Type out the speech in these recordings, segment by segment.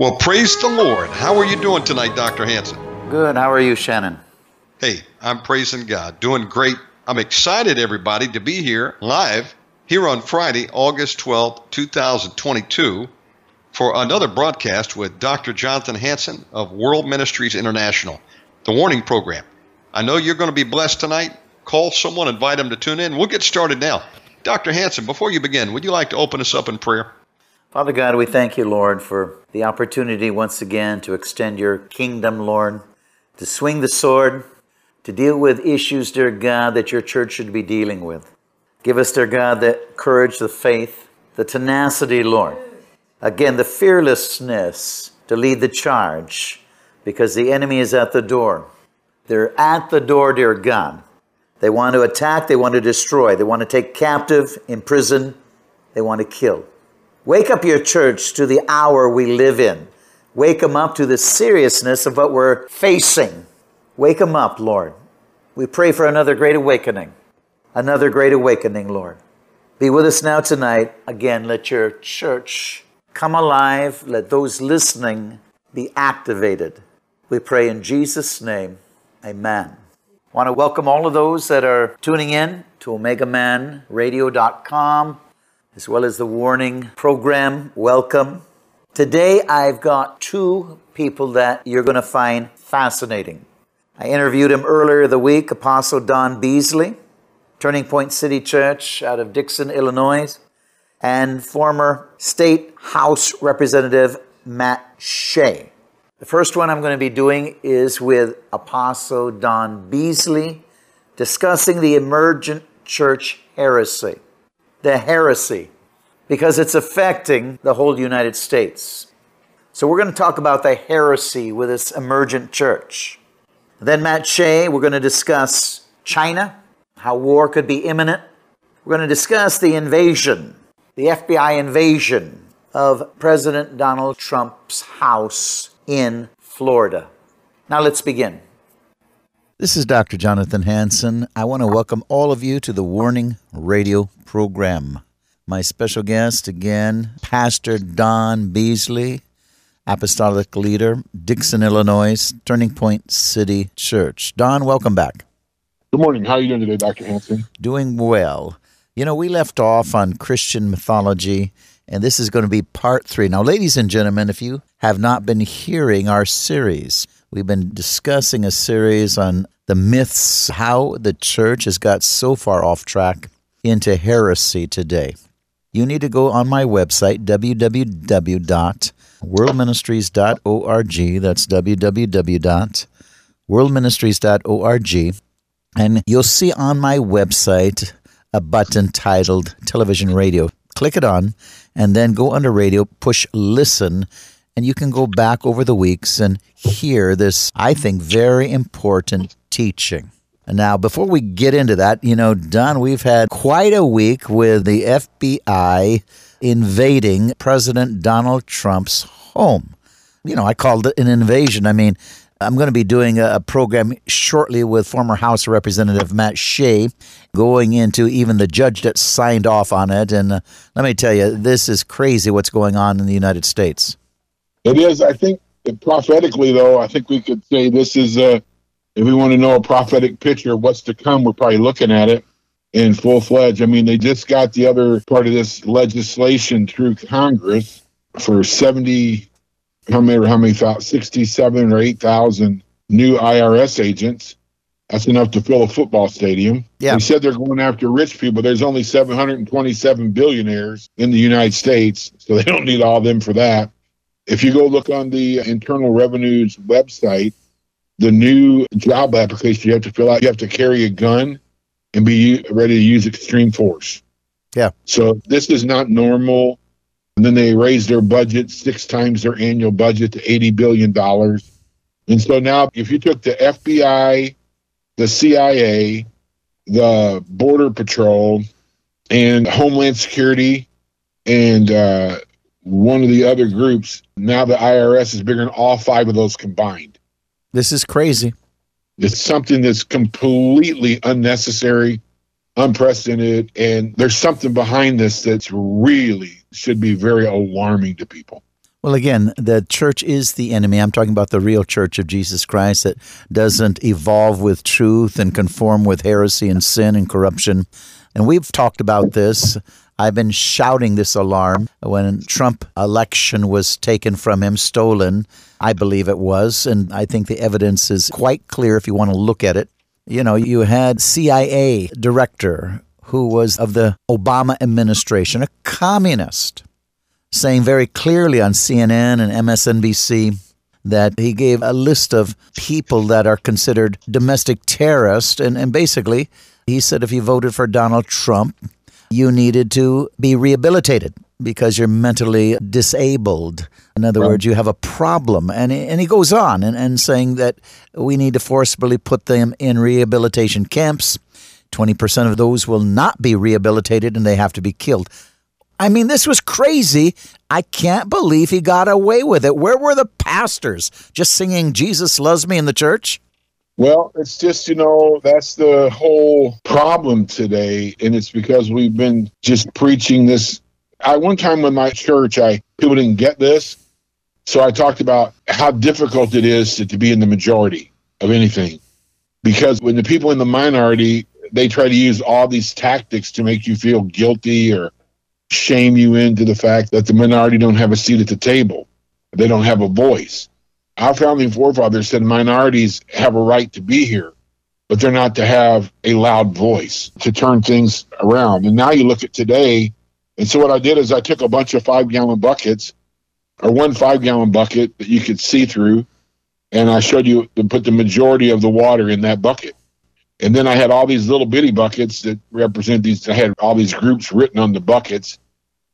Well, praise the Lord. How are you doing tonight, Dr. Hanson? Good. How are you, Shannon? Hey, I'm praising God. Doing great. I'm excited, everybody, to be here live here on Friday, August 12th, 2022, for another broadcast with Dr. Jonathan Hanson of World Ministries International, the warning program. I know you're going to be blessed tonight. Call someone, invite them to tune in. We'll get started now. Dr. Hanson, before you begin, would you like to open us up in prayer? Father God, we thank you, Lord, for the opportunity once again to extend your kingdom, Lord, to swing the sword, to deal with issues, dear God, that your church should be dealing with. Give us, dear God, the courage, the faith, the tenacity, Lord. Again, the fearlessness to lead the charge because the enemy is at the door. They're at the door, dear God. They want to attack, they want to destroy, they want to take captive, imprison, they want to kill. Wake up your church to the hour we live in. Wake them up to the seriousness of what we're facing. Wake them up, Lord. We pray for another great awakening another great awakening, Lord. Be with us now tonight. Again, let your church come alive. Let those listening be activated. We pray in Jesus' name. Amen. I want to welcome all of those that are tuning in to OmegaManRadio.com as well as the warning program. Welcome. Today I've got two people that you're going to find fascinating. I interviewed him earlier the week, Apostle Don Beasley. Turning Point City Church out of Dixon, Illinois, and former State House Representative Matt Shea. The first one I'm going to be doing is with Apostle Don Beasley discussing the emergent church heresy. The heresy, because it's affecting the whole United States. So we're going to talk about the heresy with this emergent church. Then Matt Shea, we're going to discuss China how war could be imminent. We're going to discuss the invasion, the FBI invasion of President Donald Trump's house in Florida. Now let's begin. This is Dr. Jonathan Hanson. I want to welcome all of you to the Warning Radio program. My special guest again, Pastor Don Beasley, Apostolic Leader, Dixon, Illinois, Turning Point City Church. Don, welcome back. Good morning. How are you doing today, Dr. Hanson? Doing well. You know, we left off on Christian mythology, and this is going to be part three. Now, ladies and gentlemen, if you have not been hearing our series, we've been discussing a series on the myths, how the church has got so far off track into heresy today. You need to go on my website, www.worldministries.org. That's www.worldministries.org and you'll see on my website a button titled Television Radio. Click it on, and then go under radio, push listen, and you can go back over the weeks and hear this, I think, very important teaching. Now, before we get into that, you know, Don, we've had quite a week with the FBI invading President Donald Trump's home. You know, I called it an invasion. I mean, I'm going to be doing a, program shortly with former House Representative Matt Shea, going into even the judge that signed off on it. And uh, let me tell you, this is crazy what's going on in the United States. It is. I think prophetically, though, I think we could say this is a, if we want to know a prophetic picture of what's to come, we're probably looking at it in full fledged. I mean, they just got the other part of this legislation through Congress for 70 how many, how many, 67 or 8,000 new IRS agents. That's enough to fill a football stadium. Yeah. They said they're going after rich people. There's only 727 billionaires in the United States, so they don't need all of them for that. If you go look on the Internal Revenue's website, the new job application you have to fill out, you have to carry a gun and be ready to use extreme force. Yeah. So this is not normal and then they raised their budget six times their annual budget to $80 billion. And so now, if you took the FBI, the CIA, the Border Patrol, and Homeland Security, and uh, one of the other groups, now the IRS is bigger than all five of those combined. This is crazy. It's something that's completely unnecessary, unprecedented, and there's something behind this that's really should be very alarming to people. Well, again, the church is the enemy. I'm talking about the real church of Jesus Christ that doesn't evolve with truth and conform with heresy and sin and corruption. And we've talked about this. I've been shouting this alarm when Trump election was taken from him, stolen. I believe it was, and I think the evidence is quite clear if you want to look at it. You know, you had CIA director who was of the Obama administration, a communist saying very clearly on CNN and MSNBC that he gave a list of people that are considered domestic terrorists. And, and basically, he said if you voted for Donald Trump, you needed to be rehabilitated because you're mentally disabled. In other right. words, you have a problem. And, and he goes on and, and saying that we need to forcibly put them in rehabilitation camps. 20% of those will not be rehabilitated and they have to be killed. I mean, this was crazy. I can't believe he got away with it. Where were the pastors just singing Jesus loves me in the church? Well, it's just, you know, that's the whole problem today. And it's because we've been just preaching this. I one time in my church, I people didn't get this. So I talked about how difficult it is to, to be in the majority of anything. Because when the people in the minority, they try to use all these tactics to make you feel guilty or shame you into the fact that the minority don't have a seat at the table. They don't have a voice. Our founding forefathers said minorities have a right to be here, but they're not to have a loud voice to turn things around. And now you look at today, and so what I did is I took a bunch of five gallon buckets, or one five gallon bucket that you could see through, and I showed you to put the majority of the water in that bucket. And then I had all these little bitty buckets that represent these. I had all these groups written on the buckets.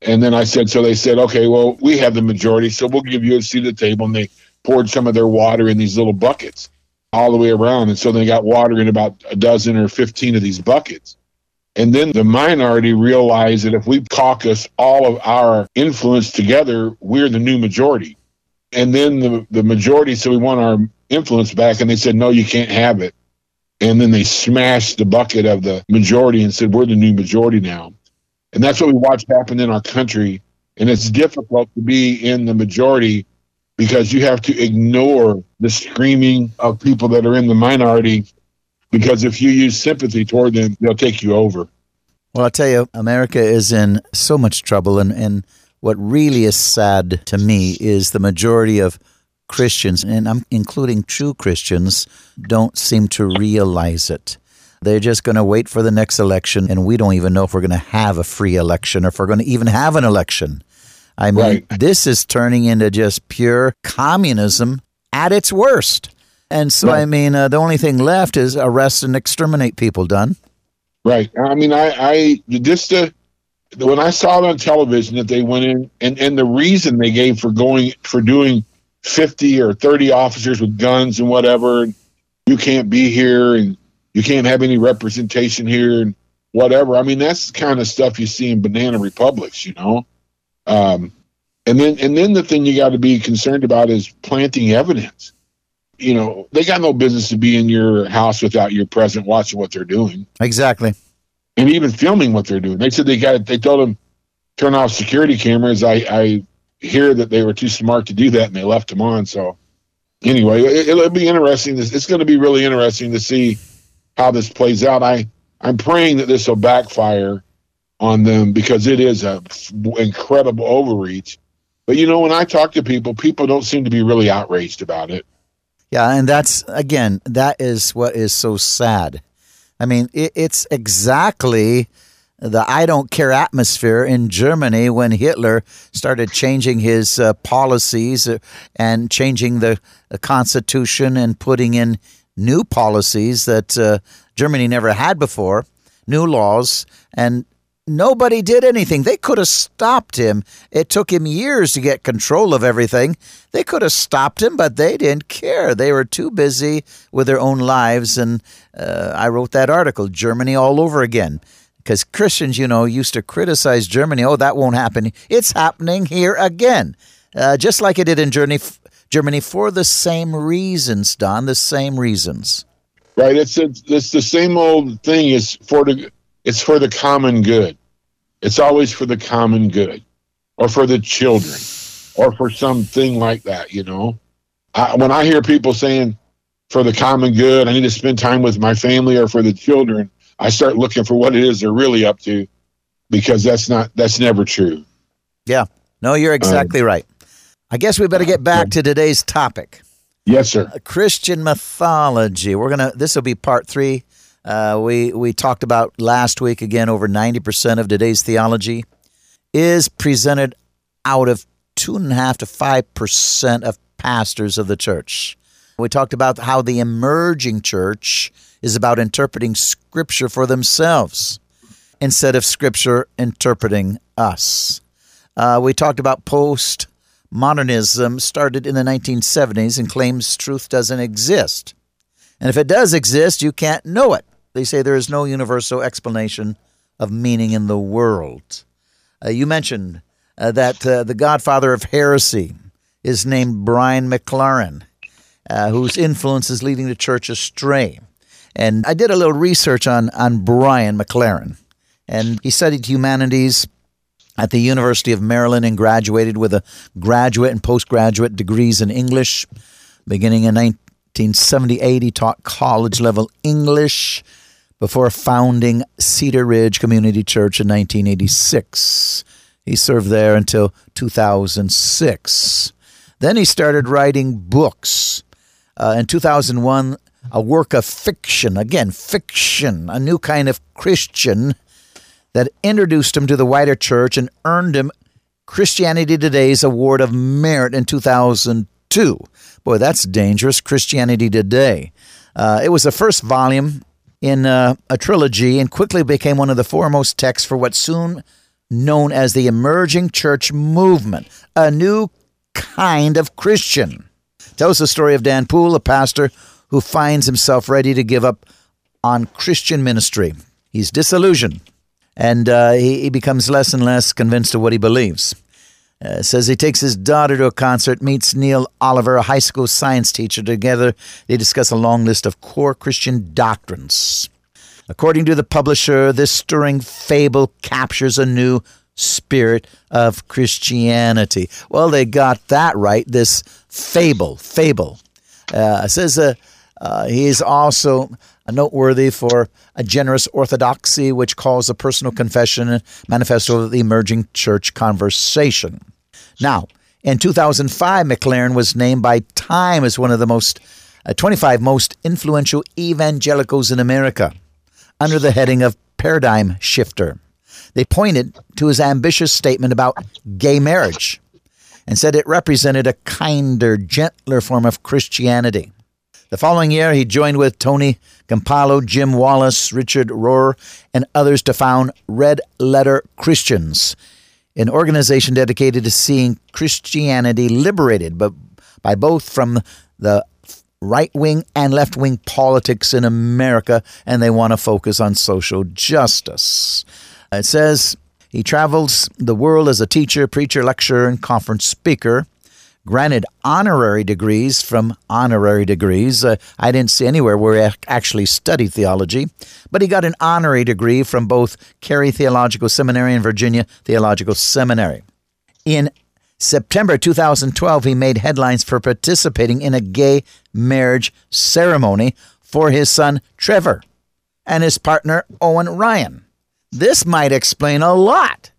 And then I said, so they said, okay, well, we have the majority, so we'll give you a seat at the table. And they poured some of their water in these little buckets all the way around. And so they got water in about a dozen or 15 of these buckets. And then the minority realized that if we caucus all of our influence together, we're the new majority. And then the, the majority said, we want our influence back. And they said, no, you can't have it. And then they smashed the bucket of the majority and said, We're the new majority now. And that's what we watched happen in our country. And it's difficult to be in the majority because you have to ignore the screaming of people that are in the minority because if you use sympathy toward them, they'll take you over. Well, I'll tell you, America is in so much trouble. And, and what really is sad to me is the majority of Christians, and I'm including true Christians, don't seem to realize it. They're just going to wait for the next election, and we don't even know if we're going to have a free election or if we're going to even have an election. I mean, right. this is turning into just pure communism at its worst. And so, right. I mean, uh, the only thing left is arrest and exterminate people. Done. Right. I mean, I, I just uh, when I saw it on television that they went in, and and the reason they gave for going for doing 50 or 30 officers with guns and whatever. And you can't be here and you can't have any representation here and whatever. I mean, that's the kind of stuff you see in banana republics, you know? Um, and then, and then the thing you got to be concerned about is planting evidence. You know, they got no business to be in your house without your present watching what they're doing. Exactly. And even filming what they're doing. They said they got, they told them turn off security cameras. I, I hear that they were too smart to do that and they left him on. So anyway, it, will be interesting. This it's going to be really interesting to see how this plays out. I I'm praying that this will backfire on them because it is a incredible overreach. But you know, when I talk to people, people don't seem to be really outraged about it. Yeah, and that's again, that is what is so sad. I mean, it, it's exactly the I don't care atmosphere in Germany when Hitler started changing his uh, policies uh, and changing the, the, constitution and putting in new policies that uh, Germany never had before, new laws, and nobody did anything. They could have stopped him. It took him years to get control of everything. They could have stopped him, but they didn't care. They were too busy with their own lives. And uh, I wrote that article, Germany All Over Again because Christians, you know, used to criticize Germany. Oh, that won't happen. It's happening here again, uh, just like it did in Germany, Germany for the same reasons, Don. The same reasons. Right. It's a, it's the same old thing. It's for the it's for the common good. It's always for the common good, or for the children, or for something like that. You know, I, when I hear people saying for the common good, I need to spend time with my family or for the children, I start looking for what it is they're really up to, because that's not that's never true. Yeah, no, you're exactly um, right. I guess we better get back to today's topic. Yes, sir. Christian mythology. We're gonna. This will be part three. Uh, we we talked about last week again. Over ninety percent of today's theology is presented out of two and a half to five percent of pastors of the church. We talked about how the emerging church is about interpreting Scripture for themselves instead of Scripture interpreting us. Uh, we talked about post modernism started in the 1970s and claims truth doesn't exist. And if it does exist, you can't know it. They say there is no universal explanation of meaning in the world. Uh, you mentioned uh, that uh, the godfather of heresy is named Brian McLaren, uh, whose influence is leading the church astray. And I did a little research on, on Brian McLaren, and he studied humanities at the University of Maryland and graduated with a graduate and postgraduate degrees in English. Beginning in 1978, he taught college level English before founding Cedar Ridge Community Church in 1986. He served there until 2006. Then he started writing books. Uh, in 2001, a work of fiction, again, fiction, a new kind of Christian that introduced him to the wider church and earned him Christianity Today's Award of Merit in 2002. Boy, that's dangerous. Christianity Today. Uh, it was the first volume in uh, a trilogy and quickly became one of the foremost texts for what's soon known as the emerging church movement, a new kind of Christian. Tells the story of Dan Poole, a pastor who finds himself ready to give up on Christian ministry. He's disillusioned and uh, he, he, becomes less and less convinced of what he believes. Uh, says he takes his daughter to a concert, meets Neil Oliver, a high school science teacher. Together, they discuss a long list of core Christian doctrines. According to the publisher, this stirring fable captures a new spirit of Christianity. Well, they got that right. This fable, fable. Uh, says uh, uh, he is also noteworthy for a generous orthodoxy, which calls a personal confession manifesto of the emerging church conversation. Now, in 2005, McLaren was named by Time as one of the most uh, 25 most influential evangelicals in America under the heading of Paradigm Shifter. They pointed to his ambitious statement about gay marriage and said it represented a kinder, gentler form of Christianity. The following year, he joined with Tony Campolo, Jim Wallis, Richard Rohr, and others to found Red Letter Christians, an organization dedicated to seeing Christianity liberated but by both from the right wing and left wing politics in America, and they want to focus on social justice. It says he travels the world as a teacher, preacher, lecturer, and conference speaker granted honorary degrees from honorary degrees. Uh, I didn't see anywhere where he actually studied theology, but he got an honorary degree from both Carey Theological Seminary and Virginia Theological Seminary. In September 2012, he made headlines for participating in a gay marriage ceremony for his son Trevor and his partner Owen Ryan. This might explain a lot.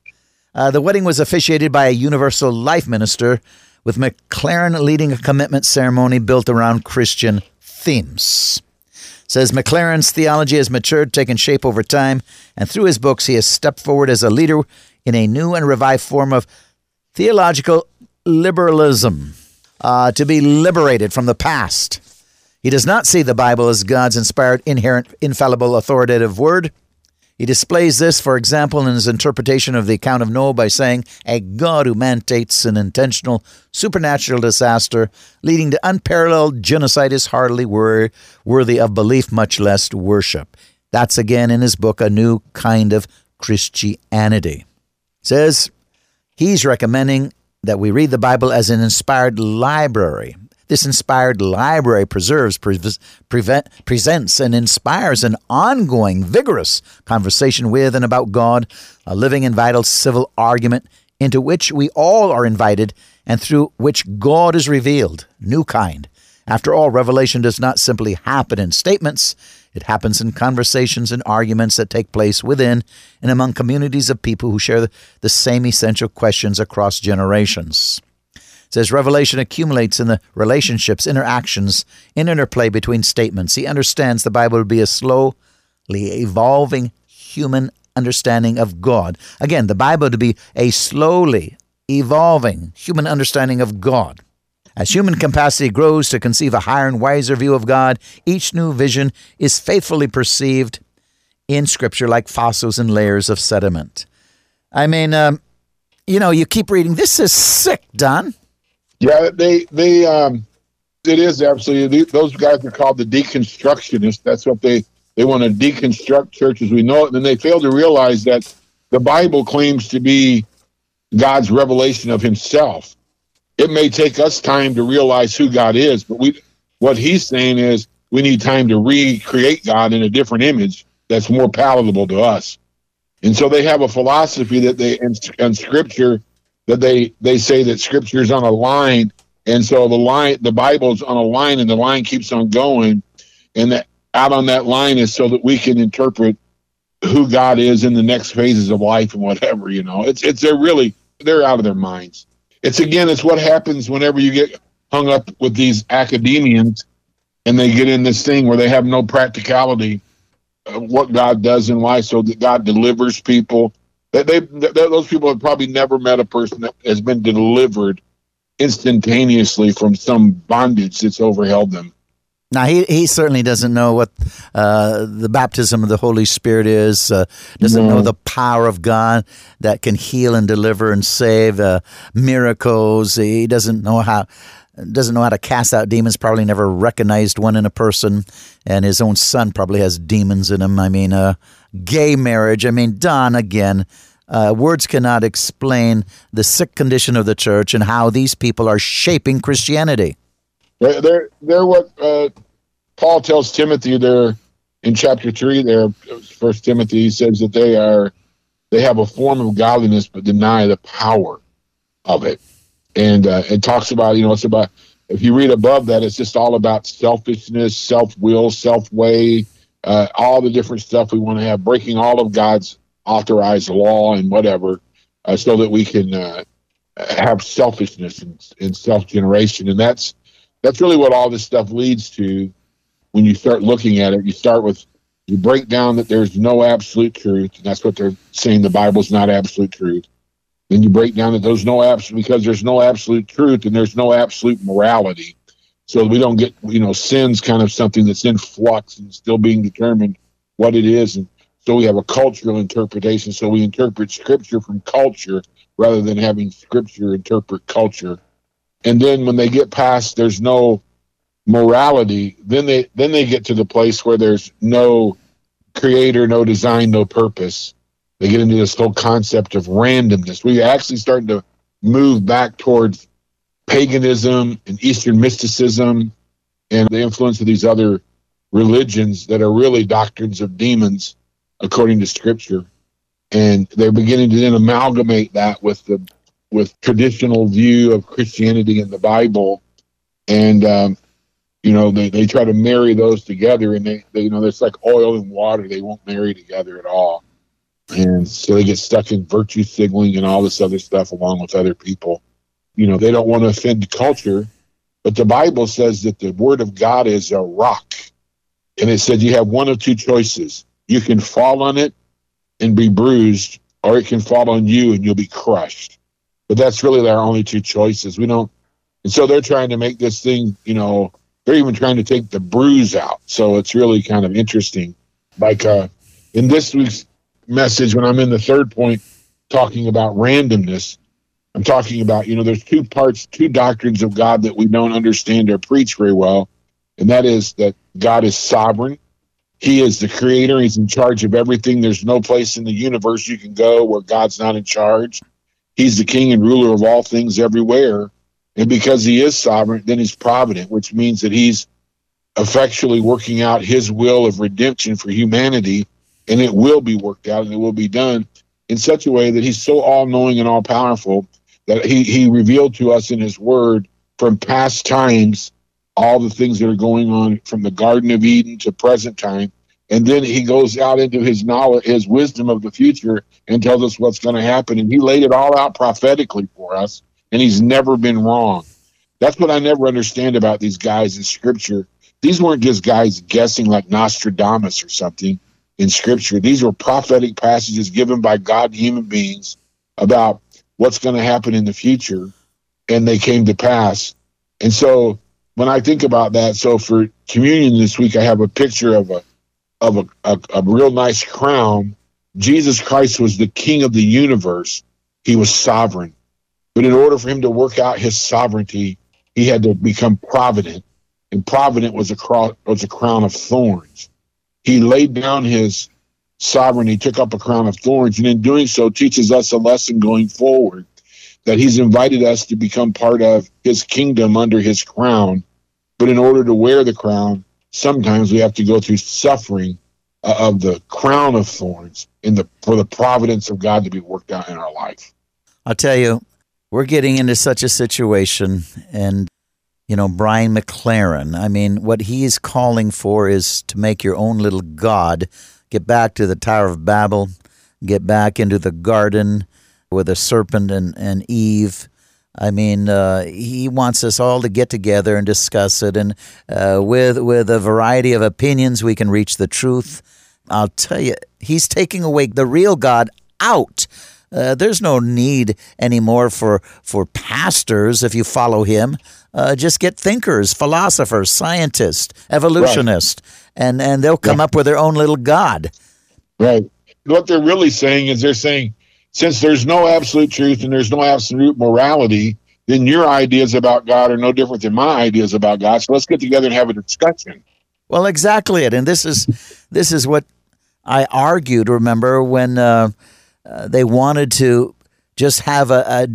Uh, the wedding was officiated by a Universal Life minister with McLaren leading a commitment ceremony built around Christian themes. Says McLaren's theology has matured, taken shape over time, and through his books he has stepped forward as a leader in a new and revived form of theological liberalism, uh, to be liberated from the past. He does not see the Bible as God's inspired, inerrant, infallible, authoritative word. He displays this, for example, in his interpretation of the account of Noah by saying, A God who mandates an intentional supernatural disaster leading to unparalleled genocide is hardly wor- worthy of belief, much less worship. That's again in his book, A New Kind of Christianity. It says he's recommending that we read the Bible as an inspired library this inspired library preserves, pre- prevent, presents, and inspires an ongoing, vigorous conversation with and about God, a living and vital civil argument into which we all are invited and through which God is revealed, new kind. After all, revelation does not simply happen in statements, it happens in conversations and arguments that take place within and among communities of people who share the same essential questions across generations. Says revelation accumulates in the relationships, interactions, interplay between statements. He understands the Bible to be a slowly evolving human understanding of God. Again, the Bible to be a slowly evolving human understanding of God. As human capacity grows to conceive a higher and wiser view of God, each new vision is faithfully perceived in Scripture like fossils and layers of sediment. I mean, um, you know, you keep reading. This is sick, Don. Yeah, they they um, it is absolutely. Those guys are called the deconstructionists. That's what they they want to deconstruct church as we know it, and they fail to realize that the Bible claims to be God's revelation of Himself. It may take us time to realize who God is, but we what He's saying is we need time to recreate God in a different image that's more palatable to us. And so they have a philosophy that they and, in Scripture that they they say that Scripture is on a line, and so the line the Bible's on a line, and the line keeps on going, and that out on that line is so that we can interpret who God is in the next phases of life and whatever, you know. It's it's they're really they're out of their minds. It's again, it's what happens whenever you get hung up with these academians and they get in this thing where they have no practicality of what God does in life so that God delivers people. They those people have probably never met a person that has been delivered instantaneously from some bondage that's overheld them. Now he he certainly doesn't know what uh, the baptism of the Holy Spirit is. Uh, doesn't no. know the power of God that can heal and deliver and save. Uh, miracles. He doesn't know how doesn't know how to cast out demons. Probably never recognized one in a person, and his own son probably has demons in him. I mean, uh, gay marriage. I mean, Don again. Uh, words cannot explain the sick condition of the church and how these people are shaping Christianity. They're they're, they're what uh, Paul tells Timothy there in chapter three. There, First Timothy, he says that they are they have a form of godliness but deny the power of it, and uh, it talks about you know it's about if you read above that, it's just all about selfishness, self will, self way, uh, all the different stuff we want to have, breaking all of God's authorized law and whatever, uh, so that we can uh, have selfishness and, and self generation, and that's that's really what all this stuff leads to when you start looking at it. You start with you break down that there's no absolute truth, and that's what they're saying the Bible's not absolute truth. Then you break down that there's no absolute because there's no absolute truth and there's no absolute morality. So we don't get you know sin's kind of something that's in flux and still being determined what it is, and so we have a cultural interpretation. So we interpret scripture from culture rather than having scripture interpret culture. And then when they get past there's no morality then they then they get to the place where there's no creator no design no purpose. They get into this whole concept of randomness. We actually starting to move back towards paganism and eastern mysticism and the influence of these other religions that are really doctrines of demons according to scripture. And they're beginning to then amalgamate that with the with traditional view of Christianity and the Bible, and um, you know they, they try to marry those together, and they, they you know it's like oil and water; they won't marry together at all, and so they get stuck in virtue signaling and all this other stuff along with other people. You know they don't want to offend culture, but the Bible says that the Word of God is a rock, and it said you have one of two choices: you can fall on it and be bruised, or it can fall on you and you'll be crushed but that's really their only two choices. We don't, and so they're trying to make this thing, you know, they're even trying to take the bruise out. So it's really kind of interesting. Like uh, in this week's message, when I'm in the third point talking about randomness, I'm talking about, you know, there's two parts, two doctrines of God that we don't understand or preach very well. And that is that God is sovereign. He is the creator. He's in charge of everything. There's no place in the universe you can go where God's not in charge. He's the king and ruler of all things everywhere. And because he is sovereign, then he's provident, which means that he's effectually working out his will of redemption for humanity. And it will be worked out and it will be done. in such a way that he's so all knowing and all powerful that he, he revealed to us in his word from past times all the things that are going on from the Garden of Eden to present time. And then he goes out into his knowledge, his wisdom of the future and tells us what's going to happen. And he laid it all out prophetically for us, and he's never been wrong. That's what I never understand about these guys in scripture. These weren't just guys guessing like Nostradamus or something in scripture. These were prophetic passages given by God to human beings about what's going to happen in the future, and they came to pass. And so when I think about that, so for communion this week, I have a picture of a of a, a, a real nice crown. Jesus Christ was the king of the universe. He was sovereign. But in order for him to work out his sovereignty, he had to become provident. And provident was a, cross, was a crown of thorns. He laid down his sovereignty, took up a crown of thorns, and in doing so teaches us a lesson going forward that he's invited us to become part of his kingdom under his crown. But in order to wear the crown, sometimes we have to go through suffering uh, of the crown of thorns in the for the providence of God to be worked out in our life. I'll tell you, we're getting into such a situation and you know Brian McLaren I mean what he's calling for is to make your own little god get back to the Tower of Babel get back into the garden with the serpent and, and Eve I mean, uh, he wants us all to get together and discuss it, and uh, with with a variety of opinions, we can reach the truth. I'll tell you, he's taking away the real God out uh, there's no need anymore for for pastors if you follow him. Uh, just get thinkers, philosophers, scientists, evolutionists, right. and and they'll come yeah. up with their own little god. Right. What they're really saying is they're saying since there's no absolute truth and there's no absolute morality, then your ideas about God are no different than my ideas about God. So let's get together and have a discussion. Well, exactly it, and this is this is what I argued. Remember when. Uh, uh, they wanted to just have a, a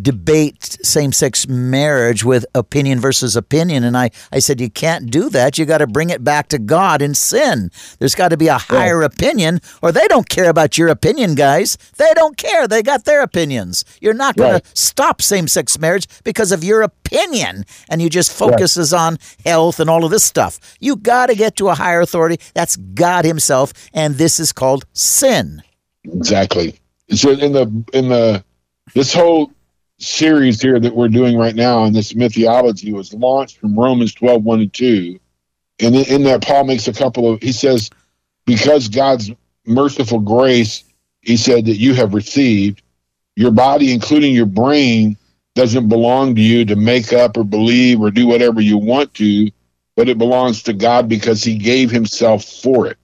debate same sex marriage with opinion versus opinion. And I, I said, you can't do that. You got to bring it back to God and sin. There's got to be a higher opinion, or they don't care about your opinion, guys. They don't care. They got their opinions. You're not going right. to stop same sex marriage because of your opinion. And you just focuses right. on health and all of this stuff. You got to get to a higher authority. That's God Himself. And this is called sin. Exactly. So in the in the this whole series here that we're doing right now, and this mythology was launched from Romans 12, 1 and 2. And in, that, Paul makes a couple of, he says, because God's merciful grace, he said, that you have received, your body, including your brain, doesn't belong to you to make up or believe or do whatever you want to, but it belongs to God because he gave himself for it.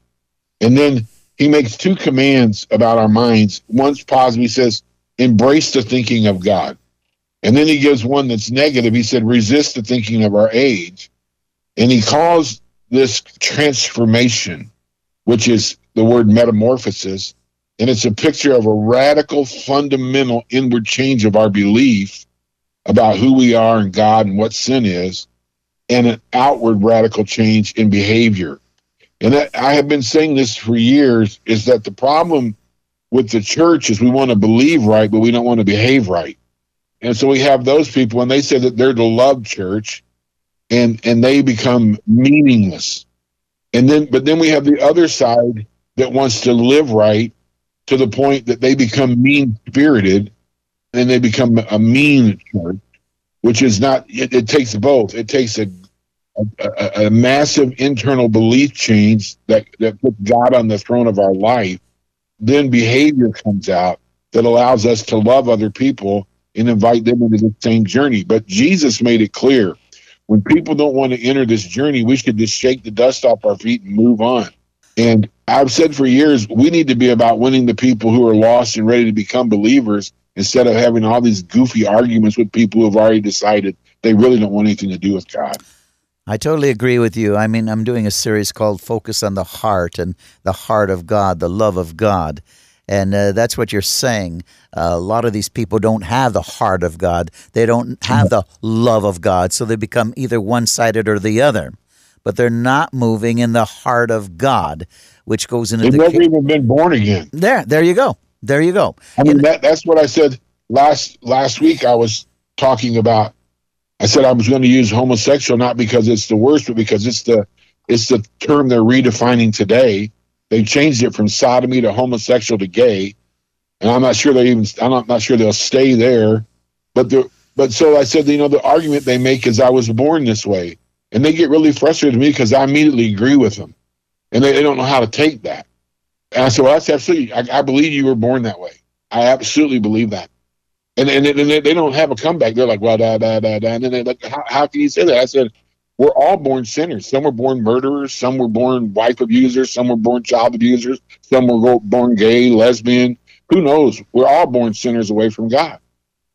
And then he makes two commands about our minds. One's positive. He says, embrace the thinking of God. And then he gives one that's negative. He said, resist the thinking of our age. And he calls this transformation, which is the word metamorphosis. And it's a picture of a radical, fundamental inward change of our belief about who we are and God and what sin is, and an outward radical change in behavior and I have been saying this for years, is that the problem with the church is we want to believe right, but we don't want to behave right. And so we have those people, and they say that they're the love church, and and they become meaningless. And then, but then we have the other side that wants to live right to the point that they become mean spirited, and they become a mean church, which is not. It, it takes both. It takes a a, a, massive internal belief change that, that puts God on the throne of our life, then behavior comes out that allows us to love other people and invite them into the same journey. But Jesus made it clear when people don't want to enter this journey, we should just shake the dust off our feet and move on. And I've said for years, we need to be about winning the people who are lost and ready to become believers instead of having all these goofy arguments with people who have already decided they really don't want anything to do with God. I totally agree with you. I mean, I'm doing a series called Focus on the Heart and the Heart of God, the love of God. And uh, that's what you're saying. Uh, a lot of these people don't have the heart of God. They don't have the love of God. So they become either one sided or the other. But they're not moving in the heart of God, which goes into They've the. never even been born again. There, there you go. There you go. I mean, that, that's what I said last last week. I was talking about. I said I was going to use homosexual not because it's the worst, but because it's the it's the term they're redefining today. They changed it from sodomy to homosexual to gay, and I'm not sure they even. I'm not, not sure they'll stay there. But the but so I said, you know, the argument they make is I was born this way, and they get really frustrated with me because I immediately agree with them, and they, they don't know how to take that. And I said, well, that's absolutely. I, I believe you were born that way. I absolutely believe that. And and, and they, they don't have a comeback. They're like, well, da da da da. And then they're like, how, how can you say that? I said, we're all born sinners. Some were born murderers. Some were born wife abusers. Some were born child abusers. Some were born gay, lesbian. Who knows? We're all born sinners away from God.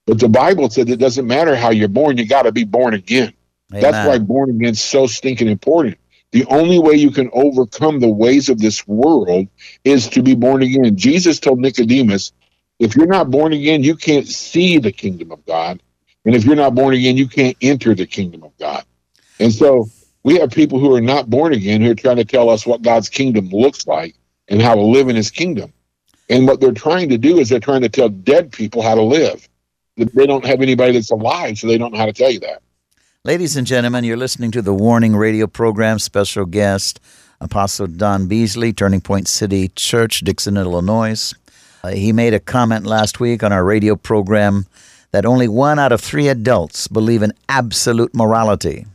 But the Bible said it doesn't matter how you're born. You got to be born again. Amen. That's why born again is so stinking important. The only way you can overcome the ways of this world is to be born again. Jesus told Nicodemus, if you're not born again, you can't see the kingdom of God. And if you're not born again, you can't enter the kingdom of God. And so we have people who are not born again who are trying to tell us what God's kingdom looks like and how to live in his kingdom. And what they're trying to do is they're trying to tell dead people how to live. They don't have anybody that's alive, so they don't know how to tell you that. Ladies and gentlemen, you're listening to the Warning Radio program. Special guest, Apostle Don Beasley, Turning Point City Church, Dixon, Illinois. Uh, he made a comment last week on our radio program that only one out of three adults believe in absolute morality.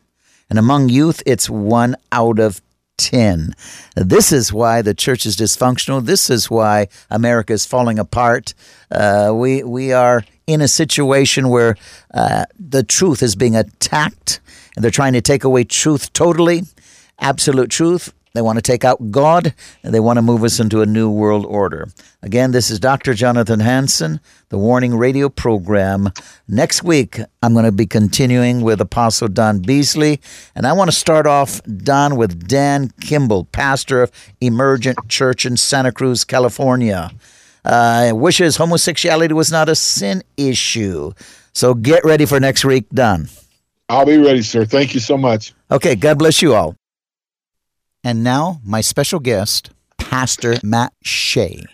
And among youth, it's one out of 10. This is why the church is dysfunctional. This is why America is falling apart. Uh, we, we are in a situation where uh, the truth is being attacked and they're trying to take away truth totally, absolute truth. They want to take out God and they want to move us into a new world order. Again, this is Dr. Jonathan Hanson, the Warning Radio program. Next week, I'm going to be continuing with Apostle Don Beasley. And I want to start off, Don, with Dan Kimball, pastor of Emergent Church in Santa Cruz, California uh, wishes homosexuality was not a sin issue. So get ready for next week, Don. I'll be ready, sir. Thank you so much. Okay, God bless you all. And now, my special guest, Pastor Matt Shea.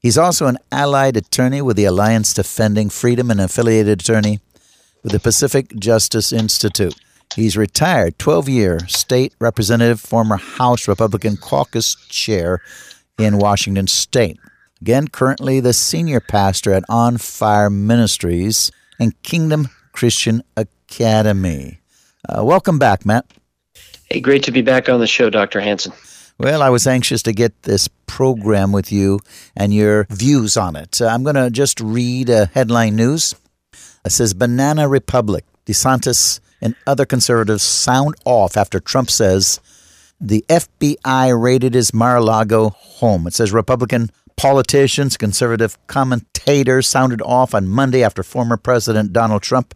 He's also an allied attorney with the Alliance Defending Freedom and affiliated attorney with the Pacific Justice Institute. He's retired 12 year state representative, former House Republican caucus chair in Washington state. Again, currently the senior pastor at On Fire Ministries and Kingdom Christian Academy. Uh, welcome back, Matt. Hey, great to be back on the show, Dr. Hanson. Well, I was anxious to get this program with you and your views on it. Uh, I'm going to just read a headline news. It says Banana Republic, DeSantis and other conservatives sound off after Trump says the FBI raided his Mar a Lago home. It says Republican Politicians, conservative commentators sounded off on Monday after former President Donald Trump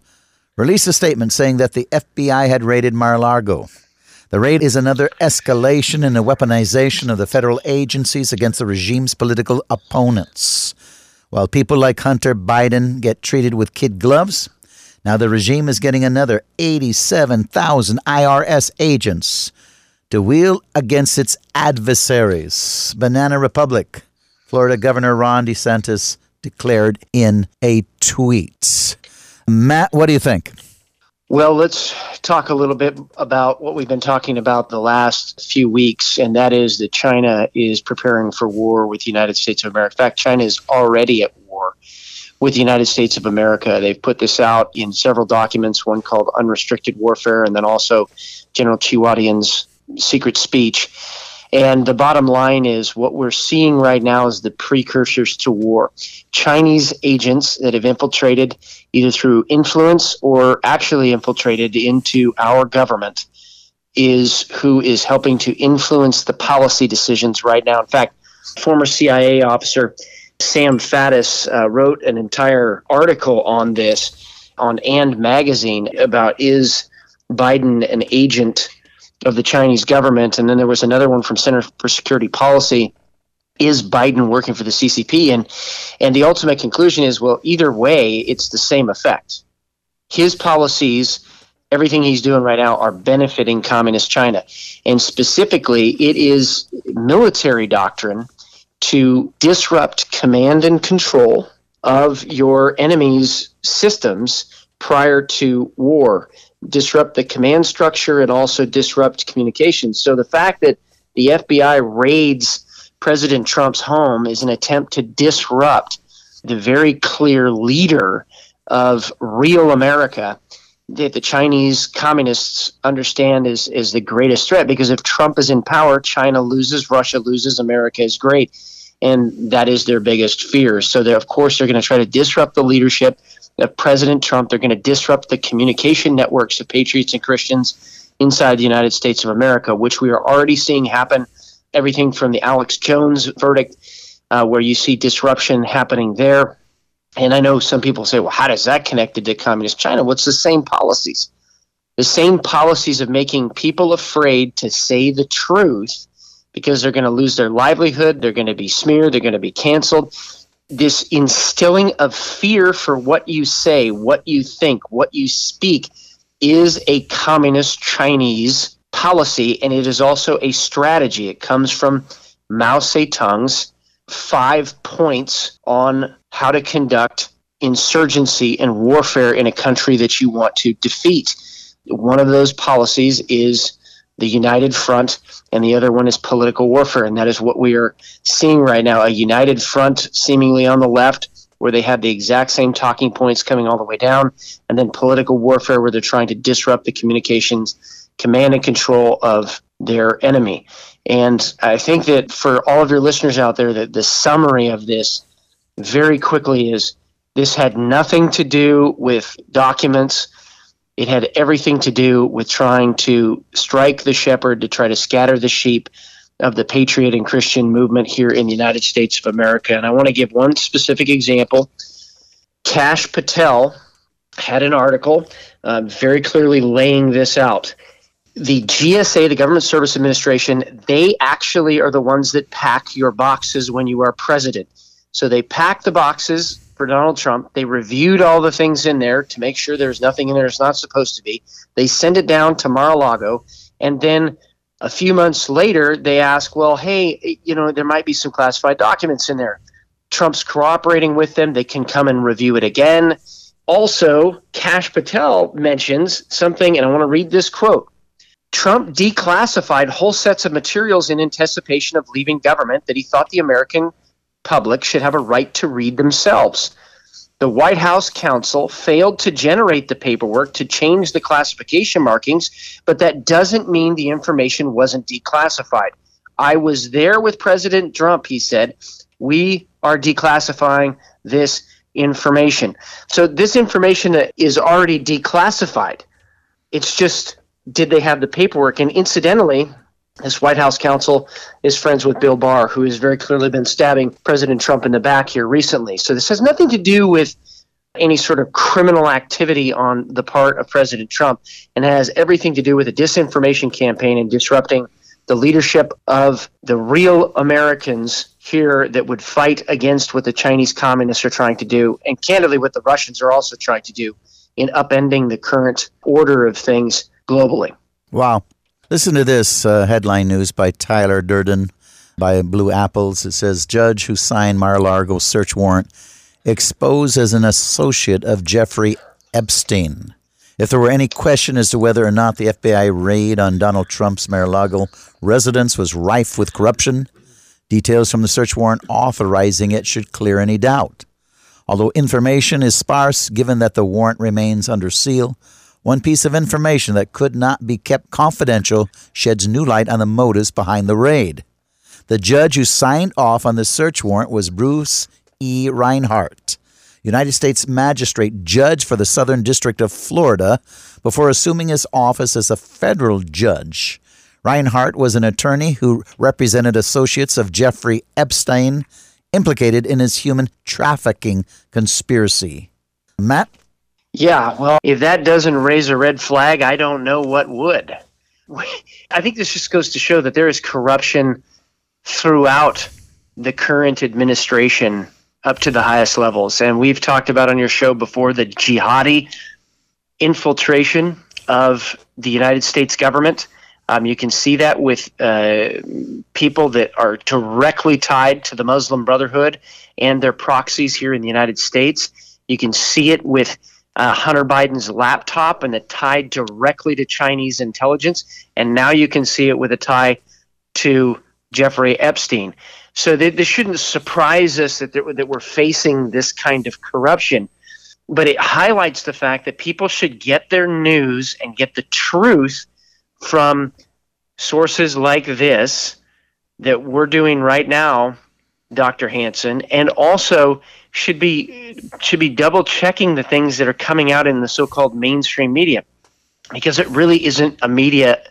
released a statement saying that the FBI had raided Mar-a-Lago. The raid is another escalation in the weaponization of the federal agencies against the regime's political opponents. While people like Hunter Biden get treated with kid gloves, now the regime is getting another 87,000 IRS agents to wield against its adversaries. Banana Republic Florida Governor Ron DeSantis declared in a tweet. Matt, what do you think? Well, let's talk a little bit about what we've been talking about the last few weeks, and that is that China is preparing for war with the United States of America. In fact, China is already at war with the United States of America. They've put this out in several documents, one called Unrestricted Warfare, and then also General Chi Haotian's secret speech. And the bottom line is what we're seeing right now is the precursors to war. Chinese agents that have infiltrated either through influence or actually infiltrated into our government is who is helping to influence the policy decisions right now. In fact, former CIA officer Sam Faddis uh, wrote an entire article on this on And magazine about is Biden an agent of the Chinese government. And then there was another one from Center for Security Policy. Is Biden working for the CCP? And and the ultimate conclusion is well, either way, it's the same effect. His policies, everything he's doing right now, are benefiting communist China, and specifically, it is military doctrine to disrupt command and control of your enemy's systems prior to war, disrupt the command structure, and also disrupt communications. So the fact that the FBI raids President Trump's home is an attempt to disrupt the very clear leader of real America that the Chinese communists understand is, is the greatest threat because if Trump is in power, China loses, Russia loses, America is great. And that is their biggest fear. So, of course, they're going to try to disrupt the leadership of President Trump. They're going to disrupt the communication networks of patriots and Christians inside the United States of America, which we are already seeing happen. Everything from the Alex Jones verdict, uh, where you see disruption happening there. And I know some people say, well, how does that connect to communist China? What's the same policies? The same policies of making people afraid to say the truth because they're going to lose their livelihood, they're going to be smeared, they're going to be canceled this instilling of fear for what you say, what you think, what you speak is a communist Chinese policy, and it is also a strategy. It comes from Mao Zedong's five points on how to conduct insurgency and warfare in a country that you want to defeat. One of those policies is the United Front, and the other one is political warfare. And that is what we are seeing right now a united front, seemingly on the left, where they have the exact same talking points coming all the way down, and then political warfare, where they're trying to disrupt the communications, command, and control of their enemy. And I think that for all of your listeners out there, that the summary of this very quickly is this had nothing to do with documents it had everything to do with trying to strike the shepherd, to try to scatter the sheep of the patriot and Christian movement here in the United States of America. And I want to give one specific example. Kash Patel had an article uh, very clearly laying this out. The GSA, the Government Service Administration, they actually are the ones that pack your boxes when you are president. So they pack the boxes for Donald Trump. They reviewed all the things in there to make sure there's nothing in there that's not supposed to be. They send it down to Mar-a-Lago, and then a few months later, they ask, "Well, hey, you know, there might be some classified documents in there." Trump's cooperating with them. They can come and review it again. Also, Kash Patel mentions something, and I want to read this quote. Trump declassified whole sets of materials in anticipation of leaving government that he thought the American public should have a right to read themselves. The White House counsel failed to generate the paperwork to change the classification markings, but that doesn't mean the information wasn't declassified. I was there with President Trump, he said. We are declassifying this information. So this information is already declassified. It's just, did they have the paperwork? And incidentally, this White House counsel is friends with Bill Barr, who has very clearly been stabbing President Trump in the back here recently. So this has nothing to do with any sort of criminal activity on the part of President Trump and has everything to do with a disinformation campaign and disrupting the leadership of the real Americans here that would fight against what the Chinese communists are trying to do, and candidly, what the Russians are also trying to do in upending the current order of things globally. Wow. Listen to this uh, headline news by Tyler Durden by Blue Apples. It says Judge who signed Mar a Lago search warrant exposed as an associate of Jeffrey Epstein. If there were any question as to whether or not the FBI raid on Donald Trump's Mar a Lago residence was rife with corruption, details from the search warrant authorizing it should clear any doubt. Although information is sparse given that the warrant remains under seal, one piece of information that could not be kept confidential sheds new light on the motives behind the raid. The judge who signed off on the search warrant was Bruce E. Reinhart, United States Magistrate Judge for the Southern District of Florida, before assuming his office as a federal judge. Reinhart was an attorney who represented associates of Jeffrey Epstein implicated in his human trafficking conspiracy. Matt? Yeah, well, if that doesn't raise a red flag, I don't know what would. I think this just goes to show that there is corruption throughout the current administration up to the highest levels. And we've talked about on your show before the jihadi infiltration of the United States government. Um, you can see that with uh, people that are directly tied to the Muslim Brotherhood and their proxies here in the United States. You can see it with uh, Hunter Biden's laptop and it tied directly to Chinese intelligence. And now you can see it with a tie to Jeffrey Epstein. So this shouldn't surprise us that, that we're facing this kind of corruption. But it highlights the fact that people should get their news and get the truth from sources like this that we're doing right now, Dr. Hanson, and also should be should be double checking the things that are coming out in the so-called mainstream media, because it really isn't a media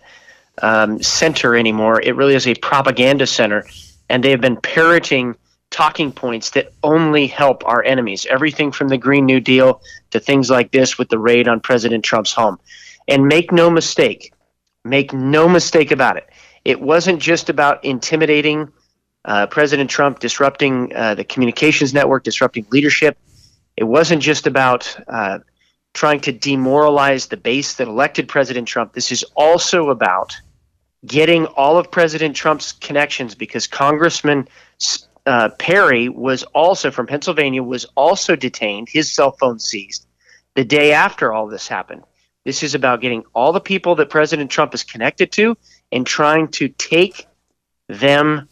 um, center anymore. It really is a propaganda center, and they have been parroting talking points that only help our enemies. Everything from the Green New Deal to things like this with the raid on President Trump's home. And make no mistake, make no mistake about it. It wasn't just about intimidating uh, President Trump, disrupting uh, the communications network, disrupting leadership. It wasn't just about uh, trying to demoralize the base that elected President Trump. This is also about getting all of President Trump's connections because Congressman uh, Perry was also from Pennsylvania was also detained, his cell phone seized the day after all this happened. This is about getting all the people that President Trump is connected to and trying to take them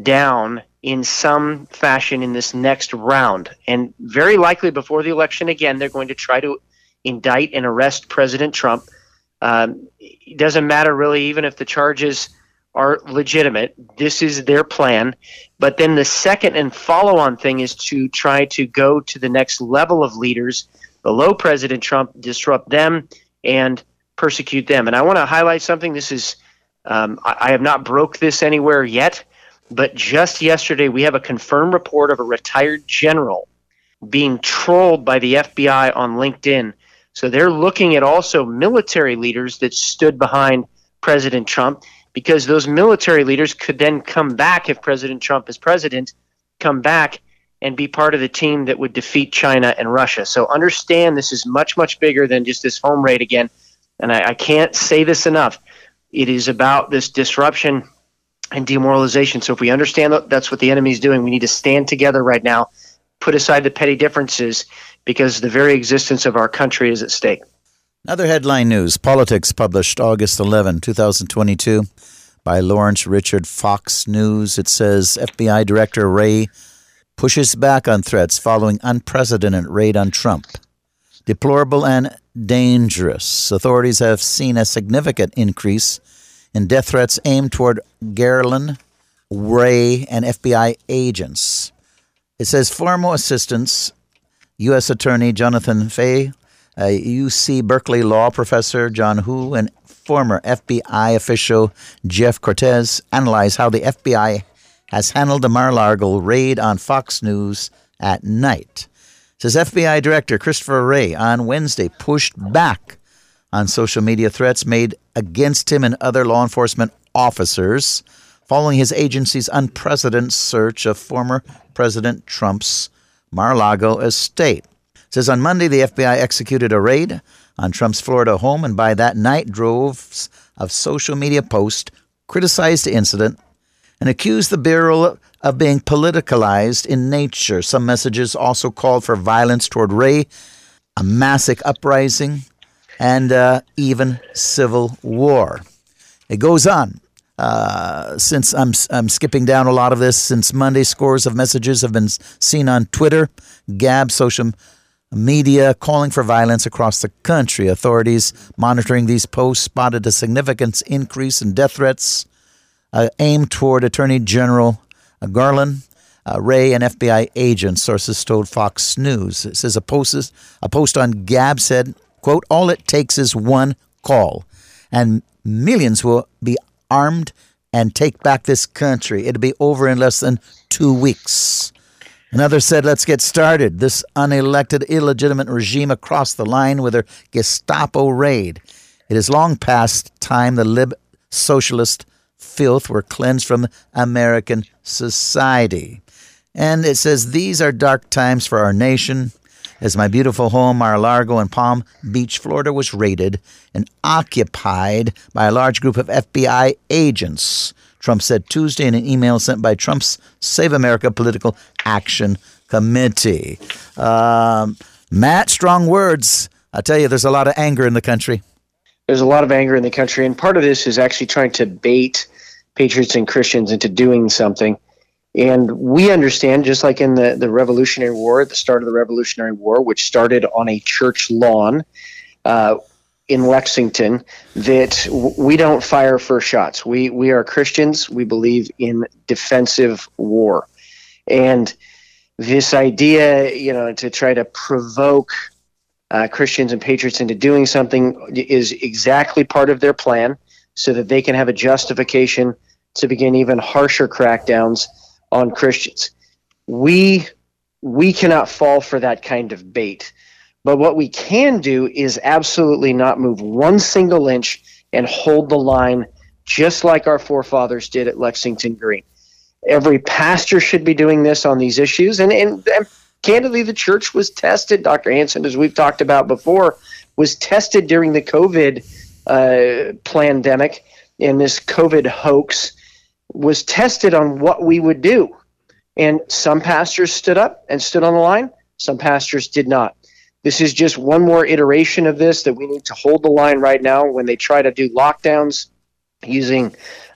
down in some fashion in this next round. And very likely before the election again, they're going to try to indict and arrest President Trump. Um, it doesn't matter really, even if the charges are legitimate. This is their plan. But then the second and follow on thing is to try to go to the next level of leaders below President Trump, disrupt them, and persecute them. And I want to highlight something. This is, um, I, I have not broke this anywhere yet, but just yesterday we have a confirmed report of a retired general being trolled by the FBI on LinkedIn. So they're looking at also military leaders that stood behind President Trump because those military leaders could then come back if President Trump is president, come back and be part of the team that would defeat China and Russia. So understand this is much, much bigger than just this home raid again. And I, I can't say this enough. It is about this disruption and demoralization. So if we understand that that's what the enemy is doing, we need to stand together right now, put aside the petty differences, because the very existence of our country is at stake. Another headline news Politics published August 11, 2022, by Lawrence Richard Fox News. It says FBI Director Wray pushes back on threats following unprecedented raid on Trump. Deplorable and dangerous. Authorities have seen a significant increase in death threats aimed toward Garland, Wray, and FBI agents. It says former assistants, U.S. Attorney Jonathan Fahey UC Berkeley law professor John Yoo and former FBI official Jeff Cortez analyze how the FBI has handled the Mar-a-Lago raid on Fox News at night. Says FBI Director Christopher Wray on Wednesday pushed back on social media threats made against him and other law enforcement officers following his agency's unprecedented search of former President Trump's Mar-a-Lago estate says on Monday the FBI executed a raid on Trump's Florida home, and by that night, droves of social media posts criticized the incident and accused the Bureau of being politicalized in nature. Some messages also called for violence toward Wray, a massive uprising, and uh, even civil war. It goes on. Uh, since I'm I'm skipping down a lot of this, since Monday, scores of messages have been seen on Twitter, Gab, social media calling for violence across the country. Authorities monitoring these posts spotted a significant increase in death threats uh, aimed toward Attorney General uh, Garland, uh, Wray, and FBI agents, sources told Fox News. It says a post, a post on Gab said, quote, all it takes is one call, and millions will be armed and take back this country. It'll be over in less than two weeks. Another said, let's get started. This unelected, illegitimate regime across the line with their Gestapo raid. It is long past time the lib socialist filth were cleansed from American society. And it says, these are dark times for our nation. As my beautiful home, Mar Largo in Palm Beach, Florida, was raided and occupied by a large group of FBI agents. Trump said Tuesday in an email sent by Trump's Save America Political Action Committee. Um, Matt, strong words. I tell you, there's a lot of anger in the country. There's a lot of anger in the country, and part of this is actually trying to bait patriots and Christians into doing something. And we understand, just like in the, the Revolutionary War, at the start of the Revolutionary War, which started on a church lawn uh, in Lexington, that w- we don't fire first shots. We, we are Christians. We believe in defensive war. And this idea, you know, to try to provoke uh, Christians and patriots into doing something is exactly part of their plan so that they can have a justification to begin even harsher crackdowns on Christians. We we cannot fall for that kind of bait. But what we can do is absolutely not move one single inch and hold the line just like our forefathers did at Lexington Green. Every pastor should be doing this on these issues. And, and, and candidly, the church was tested, Dr. Hanson, as we've talked about before, was tested during the COVID uh, pandemic and this COVID hoax was tested on what we would do. And some pastors stood up and stood on the line, some pastors did not. This is just one more iteration of this that we need to hold the line right now when they try to do lockdowns using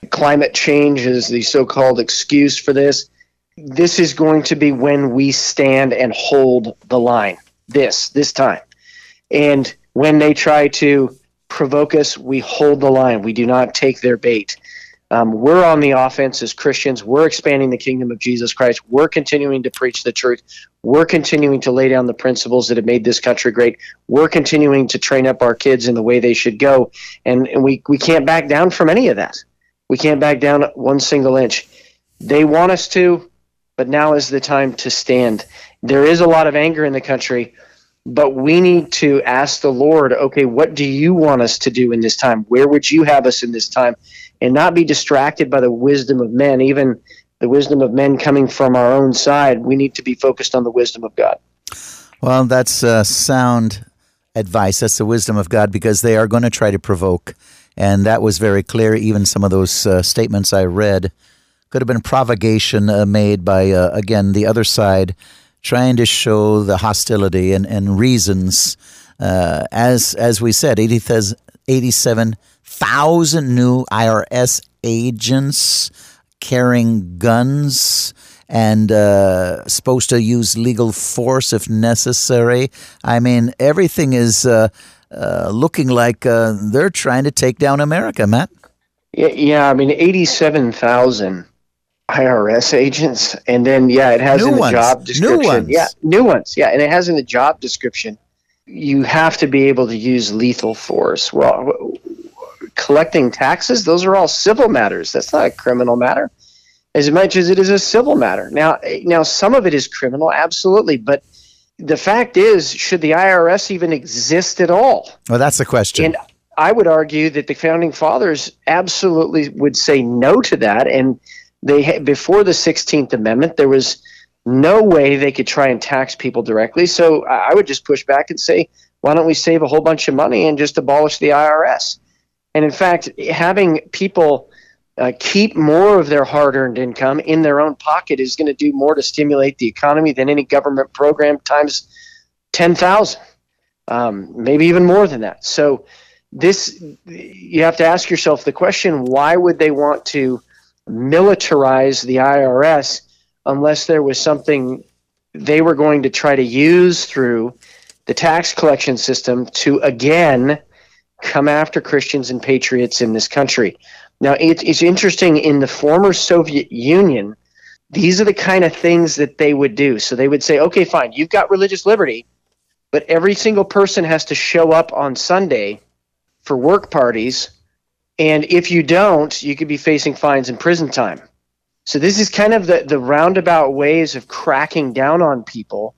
climate change as the so called excuse for this. This is going to be when we stand and hold the line. This, this time. And when they try to provoke us, we hold the line. We do not take their bait. Um, we're on the offense as Christians. We're expanding the kingdom of Jesus Christ. We're continuing to preach the truth. We're continuing to lay down the principles that have made this country great. We're continuing to train up our kids in the way they should go. And, and we, we can't back down from any of that. We can't back down one single inch. They want us to, but now is the time to stand. There is a lot of anger in the country, but we need to ask the Lord, okay, what do you want us to do in this time? Where would you have us in this time? And not be distracted by the wisdom of men, even the wisdom of men coming from our own side. We need to be focused on the wisdom of God. Well, that's uh, sound advice. That's the wisdom of God because they are going to try to provoke. And that was very clear. Even some of those uh, statements I read could have been provocation uh, made by, uh, again, the other side trying to show the hostility and, and reasons. Uh, as as we said, 80, 87 thousand new IRS agents carrying guns and uh, supposed to use legal force if necessary. I mean, everything is uh, uh, looking like uh, they're trying to take down America, Matt. Yeah, yeah I mean, 87,000 IRS agents. And then, yeah, it has new in the ones. job description. New ones. Yeah, new ones. Yeah, and it has in the job description you have to be able to use lethal force. Well, collecting taxes, those are all civil matters. That's not a criminal matter, as much as it is a civil matter. Now, now some of it is criminal, absolutely, but the fact is, should the IRS even exist at all? Well, that's the question. And I would argue that the founding fathers absolutely would say no to that. And they before the Sixteenth Amendment, there was no way they could try and tax people directly. So I would just push back and say, why don't we save a whole bunch of money and just abolish the IRS? And in fact, having people uh, keep more of their hard earned income in their own pocket is going to do more to stimulate the economy than any government program times 10,000, um, maybe even more than that. So, this, you have to ask yourself the question why would they want to militarize the IRS unless there was something they were going to try to use through the tax collection system to again come after Christians and patriots in this country. Now, it, it's interesting in the former Soviet Union, these are the kind of things that they would do. So they would say, okay, fine, you've got religious liberty, but every single person has to show up on Sunday for work parties. And if you don't, you could be facing fines and prison time. So this is kind of the, the roundabout ways of cracking down on people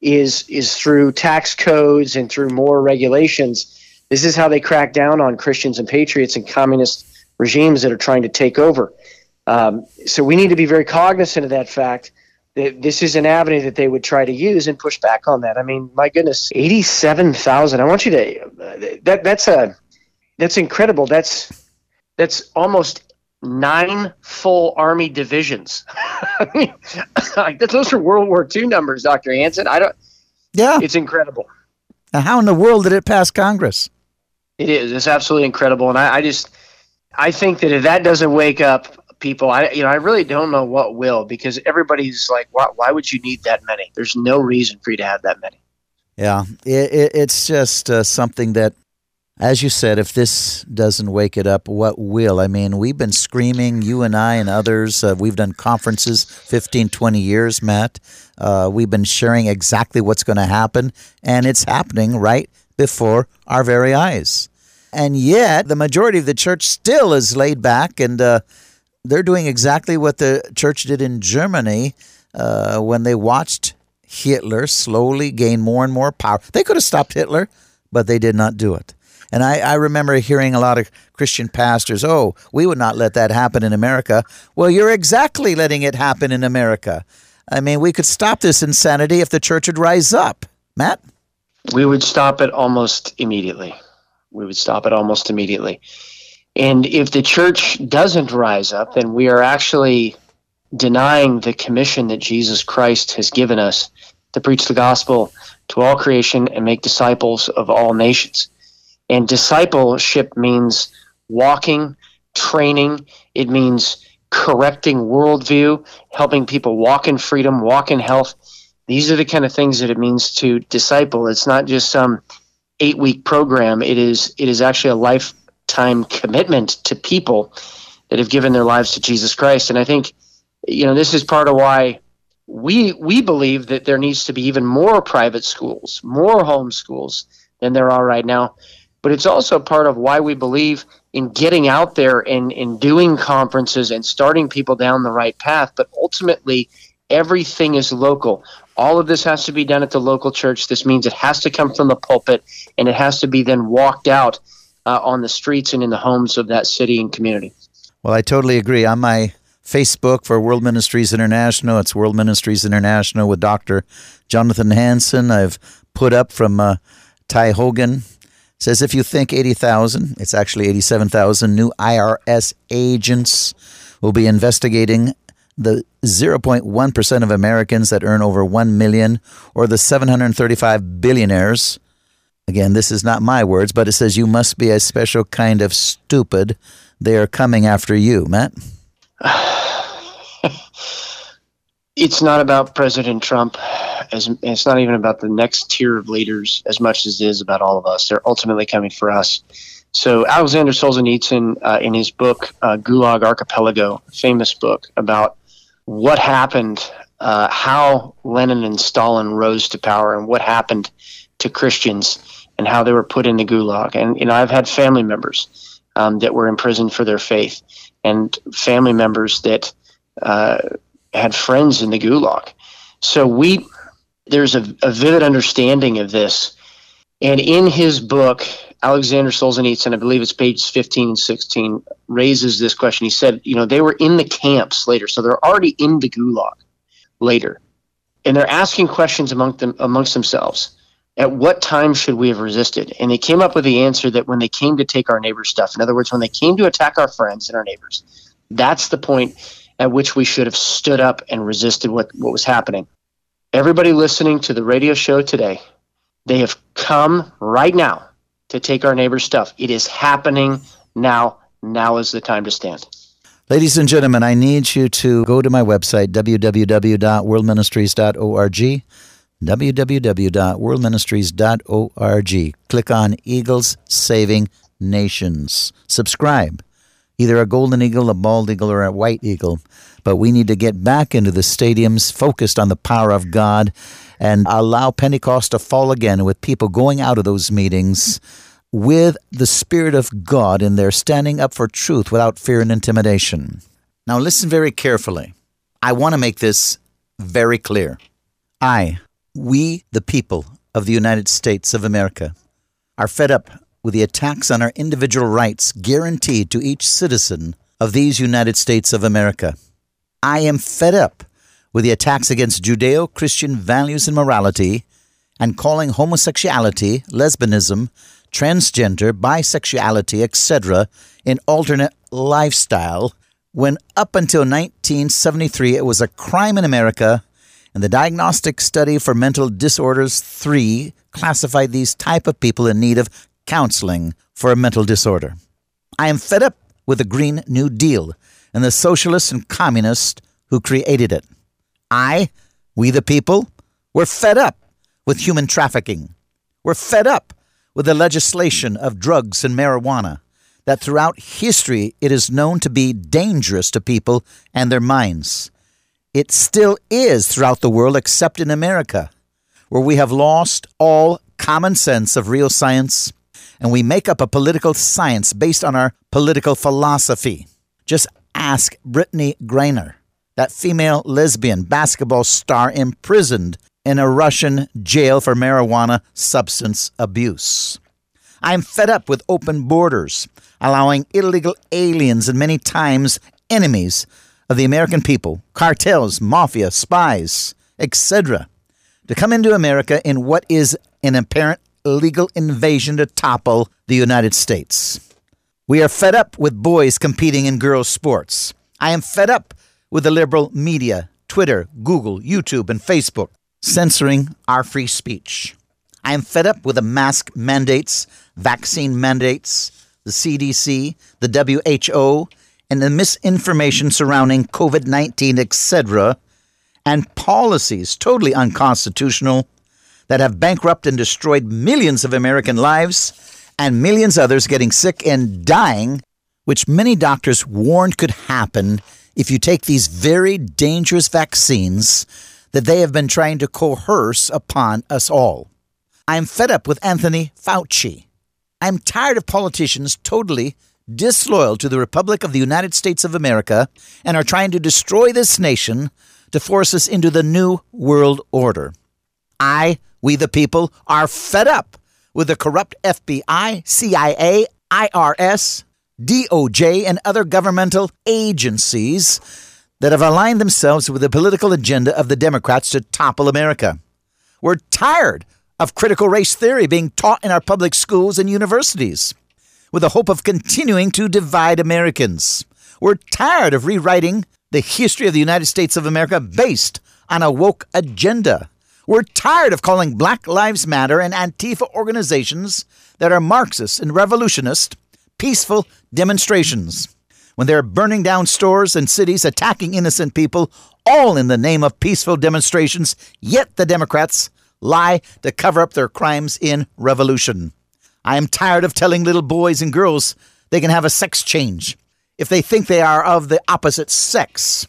is is through tax codes and through more regulations this is how they crack down on Christians and patriots and communist regimes that are trying to take over. Um, so we need to be very cognizant of that fact. this is an avenue that they would try to use and push back on that. I mean, my goodness, eighty-seven thousand. I want you to that that's a that's incredible. That's that's almost nine full army divisions. I mean, those are World War II numbers, Doctor Hanson. I don't. Yeah, it's incredible. Now, how in the world did it pass Congress? It is. It's absolutely incredible, and I, I just, I think that if that doesn't wake up people. I you know I really don't know what will because everybody's like, why, why would you need that many? There's no reason for you to have that many. Yeah, it, it, it's just uh, something that, as you said, if this doesn't wake it up, what will? I mean, we've been screaming, you and I and others. Uh, we've done conferences 15, 20 years, Matt. Uh, we've been sharing exactly what's going to happen, and it's happening right before our very eyes. And yet, the majority of the church still is laid back and uh, they're doing exactly what the church did in Germany uh, when they watched Hitler slowly gain more and more power. They could have stopped Hitler, but they did not do it. And I, I, remember hearing a lot of Christian pastors, oh, we would not let that happen in America. Well, you're exactly letting it happen in America. I mean, we could stop this insanity if the church would rise up. Matt? We would stop it almost immediately. We would stop it almost immediately. And if the church doesn't rise up, then we are actually denying the commission that Jesus Christ has given us to preach the gospel to all creation and make disciples of all nations. And discipleship means walking, training, it means correcting worldview, helping people walk in freedom, walk in health. These are the kind of things that it means to disciple. It's not just some eight week program. It is it is actually a lifetime commitment to people that have given their lives to Jesus Christ. And I think, you know, this is part of why we we believe that there needs to be even more private schools, more home schools than there are right now. But it's also part of why we believe in getting out there and, and doing conferences and starting people down the right path. But ultimately, everything is local. All of this has to be done at the local church. This means it has to come from the pulpit and it has to be then walked out uh, on the streets and in the homes of that city and community. Well, I totally agree. On my Facebook for World Ministries International, it's World Ministries International with Dr. Jonathan Hanson. I've put up from uh, Ty Hogan. says if you think 80,000, it's actually 87,000 new IRS agents will be investigating the 0.1% of Americans that earn over 1 million or the 735 billionaires Again, this is not my words, but it says you must be a special kind of stupid. They are coming after you, Matt. it's not about President Trump. As it's not even about the next tier of leaders as much as it is about all of us. They're ultimately coming for us. So Alexander Solzhenitsyn, uh, in his book uh, Gulag Archipelago, famous book about what happened, uh, how Lenin and Stalin rose to power, and what happened to Christians and how they were put in the gulag. And you know, I've had family members um, that were imprisoned for their faith, and family members that uh, had friends in the gulag. So we there's a, a vivid understanding of this. And in his book, Alexander Solzhenitsyn, I believe it's pages 15 and 16, raises this question. He said, you know, they were in the camps later, so they're already in the gulag later. And they're asking questions among them amongst themselves at what time should we have resisted? And they came up with the answer that when they came to take our neighbor's stuff, in other words, when they came to attack our friends and our neighbors, that's the point at which we should have stood up and resisted what, what was happening. Everybody listening to the radio show today, they have come right now to take our neighbor's stuff. It is happening now. Now is the time to stand. Ladies and gentlemen, I need you to go to my website, www.worldministries.org www.worldministries.org. Click on Eagles Saving Nations. Subscribe. Either a golden eagle, a bald eagle, or a white eagle. But we need to get back into the stadiums focused on the power of God and allow Pentecost to fall again with people going out of those meetings with the Spirit of God in there, standing up for truth without fear and intimidation. Now, listen very carefully. I want to make this very clear. I, we, the people of the United States of America, are fed up with the attacks on our individual rights guaranteed to each citizen of these United States of America. I am fed up with the attacks against Judeo Christian values and morality, and calling homosexuality, lesbianism, transgender, bisexuality, etc., an alternate lifestyle, when up until 1973 it was a crime in America, and the Diagnostic Study for Mental Disorders 3 classified these type of people in need of counseling for a mental disorder. I am fed up with the Green New Deal and the socialists and communists who created it. I, we the people, we're fed up with human trafficking. We're fed up with the legislation of drugs and marijuana, that throughout history it is known to be dangerous to people and their minds. It still is throughout the world, except in America, where we have lost all common sense of real science and we make up a political science based on our political philosophy. Just ask Brittney Griner, that female lesbian basketball star imprisoned in a Russian jail for marijuana substance abuse. I am fed up with open borders, allowing illegal aliens and many times enemies of the American people, cartels, mafia, spies, etc., to come into America in what is an apparent legal invasion to topple the United States. We are fed up with boys competing in girls' sports. I am fed up with the liberal media, Twitter, Google, YouTube, and Facebook censoring our free speech. I am fed up with the mask mandates, vaccine mandates, the CDC, the WHO, and the misinformation surrounding COVID 19, etc., and policies totally unconstitutional that have bankrupted and destroyed millions of American lives and millions others getting sick and dying, which many doctors warned could happen if you take these very dangerous vaccines that they have been trying to coerce upon us all. I am fed up with Anthony Fauci. I am tired of politicians totally disloyal to the Republic of the United States of America and are trying to destroy this nation to force us into the New World Order. I we, the people, are fed up with the corrupt FBI, CIA, IRS, DOJ, and other governmental agencies that have aligned themselves with the political agenda of the Democrats to topple America. We're tired of critical race theory being taught in our public schools and universities with the hope of continuing to divide Americans. We're tired of rewriting the history of the United States of America based on a woke agenda. We're tired of calling Black Lives Matter and Antifa organizations that are Marxist and revolutionist peaceful demonstrations when they're burning down stores and cities, attacking innocent people, all in the name of peaceful demonstrations, yet the Democrats lie to cover up their crimes in revolution. I am tired of telling little boys and girls they can have a sex change if they think they are of the opposite sex.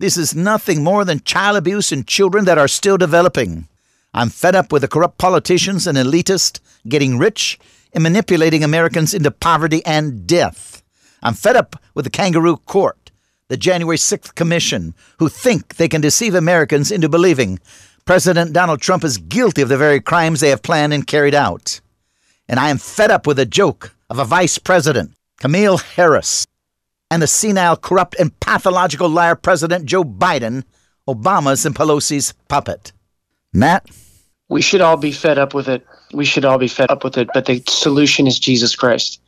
This is nothing more than child abuse in children that are still developing. I'm fed up with the corrupt politicians and elitists getting rich and manipulating Americans into poverty and death. I'm fed up with the kangaroo court, the January 6th Commission, who think they can deceive Americans into believing President Donald Trump is guilty of the very crimes they have planned and carried out. And I am fed up with the joke of a vice president, Kamala Harris, and the senile, corrupt, and pathological liar President Joe Biden, Obama's and Pelosi's puppet. Matt? We should all be fed up with it. We should all be fed up with it, but the solution is Jesus Christ.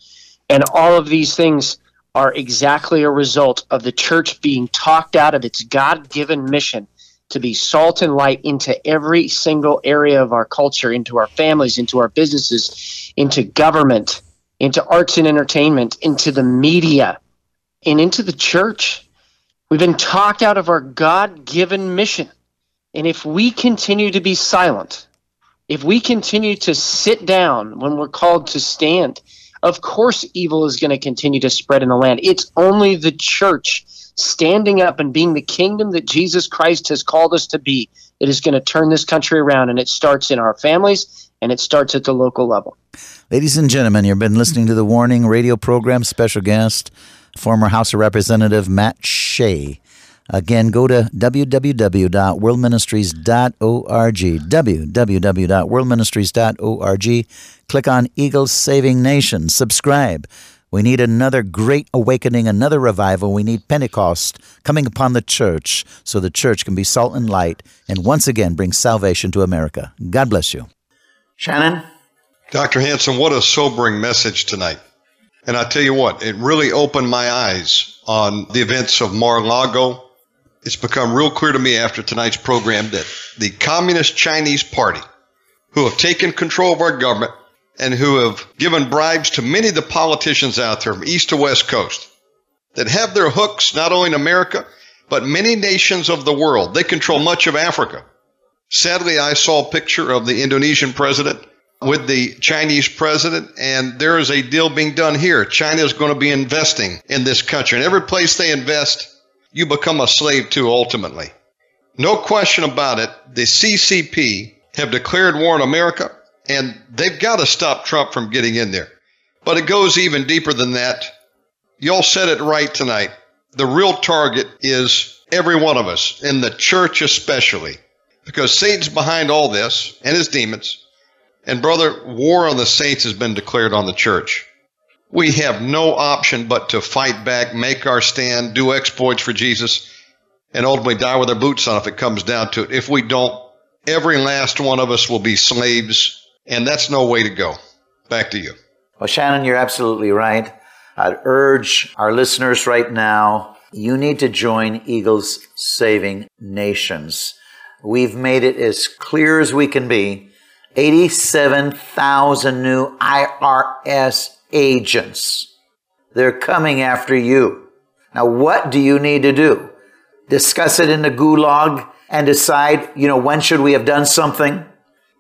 And all of these things are exactly a result of the church being talked out of its God given mission to be salt and light into every single area of our culture, into our families, into our businesses, into government, into arts and entertainment, into the media and into the church. We've been talked out of our God given mission. And if we continue to be silent, if we continue to sit down when we're called to stand, of course evil is going to continue to spread in the land. It's only the church standing up and being the kingdom that Jesus Christ has called us to be that is going to turn this country around. And it starts in our families and it starts at the local level. Ladies and gentlemen, you've been listening to the Warning radio program, special guest former House of Representative Matt Shea. Again, go to www.worldministries.org, www.worldministries.org. Click on Eagles Saving Nations. Subscribe. We need another great awakening, another revival. We need Pentecost coming upon the church so the church can be salt and light and once again bring salvation to America. God bless you. Shannon? Dr. Hanson, what a sobering message tonight. And I tell you what, it really opened my eyes on the events of Mar-a-Lago. It's become real clear to me after tonight's program that the Communist Chinese Party, who have taken control of our government and who have given bribes to many of the politicians out there from east to west coast, that have their hooks not only in America, but many nations of the world. They control much of Africa. Sadly, I saw a picture of the Indonesian president with the Chinese president, and there is a deal being done here. China is going to be investing in this country. And every place they invest, you become a slave to ultimately. No question about it, the CCP have declared war on America, and they've got to stop Trump from getting in there. But it goes even deeper than that. Y'all said it right tonight. The real target is every one of us, in the church especially, because Satan's behind all this and his demons. And brother, war on the saints has been declared on the church. We have no option but to fight back, make our stand, do exploits for Jesus, and ultimately die with our boots on if it comes down to it. If we don't, every last one of us will be slaves, and that's no way to go. Back to you. Well, Shannon, you're absolutely right. I'd urge our listeners right now, you need to join Eagles Saving Nations. We've made it as clear as we can be 87,000 new IRS agents. They're coming after you. Now, what do you need to do? Discuss it in the gulag and decide, you know, when should we have done something?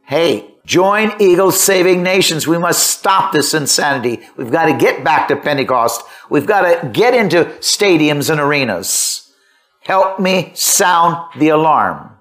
Hey, join Eagles Saving Nations. We must stop this insanity. We've got to get back to Pentecost. We've got to get into stadiums and arenas. Help me sound the alarm.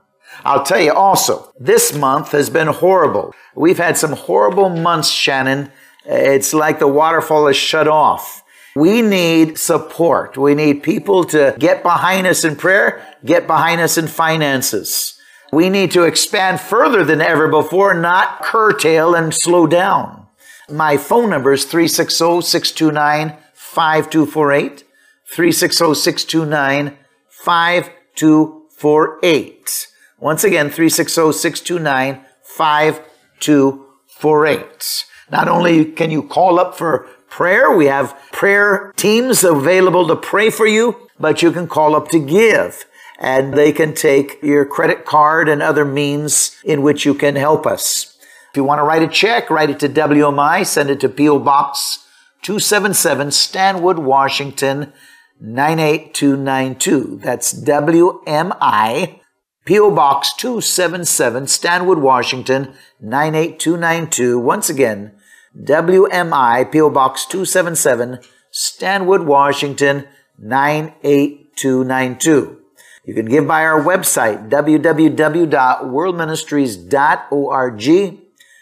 I'll tell you also, this month has been horrible. We've had some horrible months, Shannon. It's like the waterfall is shut off. We need support. We need people to get behind us in prayer, get behind us in finances. We need to expand further than ever before, not curtail and slow down. My phone number is 360 629 5248. 360 629 5248. Once again, 360 629 5248. Not only can you call up for prayer, we have prayer teams available to pray for you, but you can call up to give. And they can take your credit card and other means in which you can help us. If you want to write a check, write it to WMI, send it to P.O. Box 277, Stanwood, Washington 98292. That's WMI. P.O. Box 277, Stanwood, Washington 98292. Once again, WMI, P.O. Box 277, Stanwood, Washington 98292. You can give by our website, www.worldministries.org,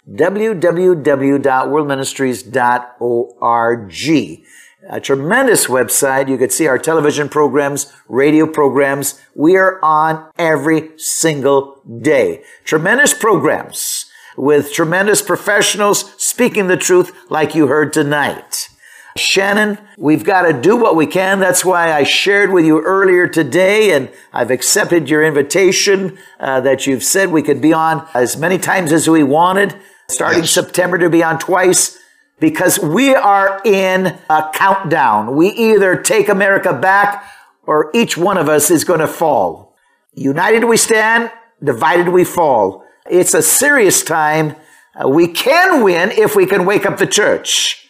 www.worldministries.org a tremendous website. You could see our television programs, radio programs. We are on every single day. Tremendous programs with tremendous professionals speaking the truth like you heard tonight. Shannon, we've got to do what we can. That's why I shared with you earlier today, and I've accepted your invitation uh, that you've said we could be on as many times as we wanted, starting yes. September to be on twice because we are in a countdown. We either take America back or each one of us is going to fall. United we stand, divided we fall. It's a serious time. Uh, we can win if we can wake up the church.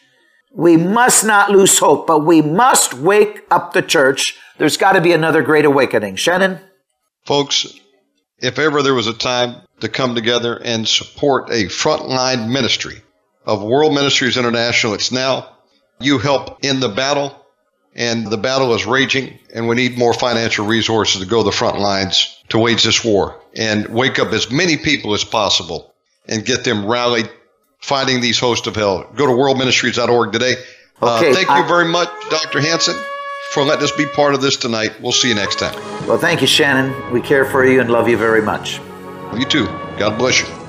We must not lose hope, but we must wake up the church. There's got to be another great awakening. Shannon? Folks, if ever there was a time to come together and support a frontline ministry, of World Ministries International. It's now you help in the battle, and the battle is raging, and we need more financial resources to go to the front lines to wage this war and wake up as many people as possible and get them rallied fighting these hosts of hell. Go to worldministries.org today. Uh, okay, uh, thank I- you very much, Dr. Hanson, for letting us be part of this tonight. We'll see you next time. Well, thank you, Shannon. We care for you and love you very much. You too. God bless you.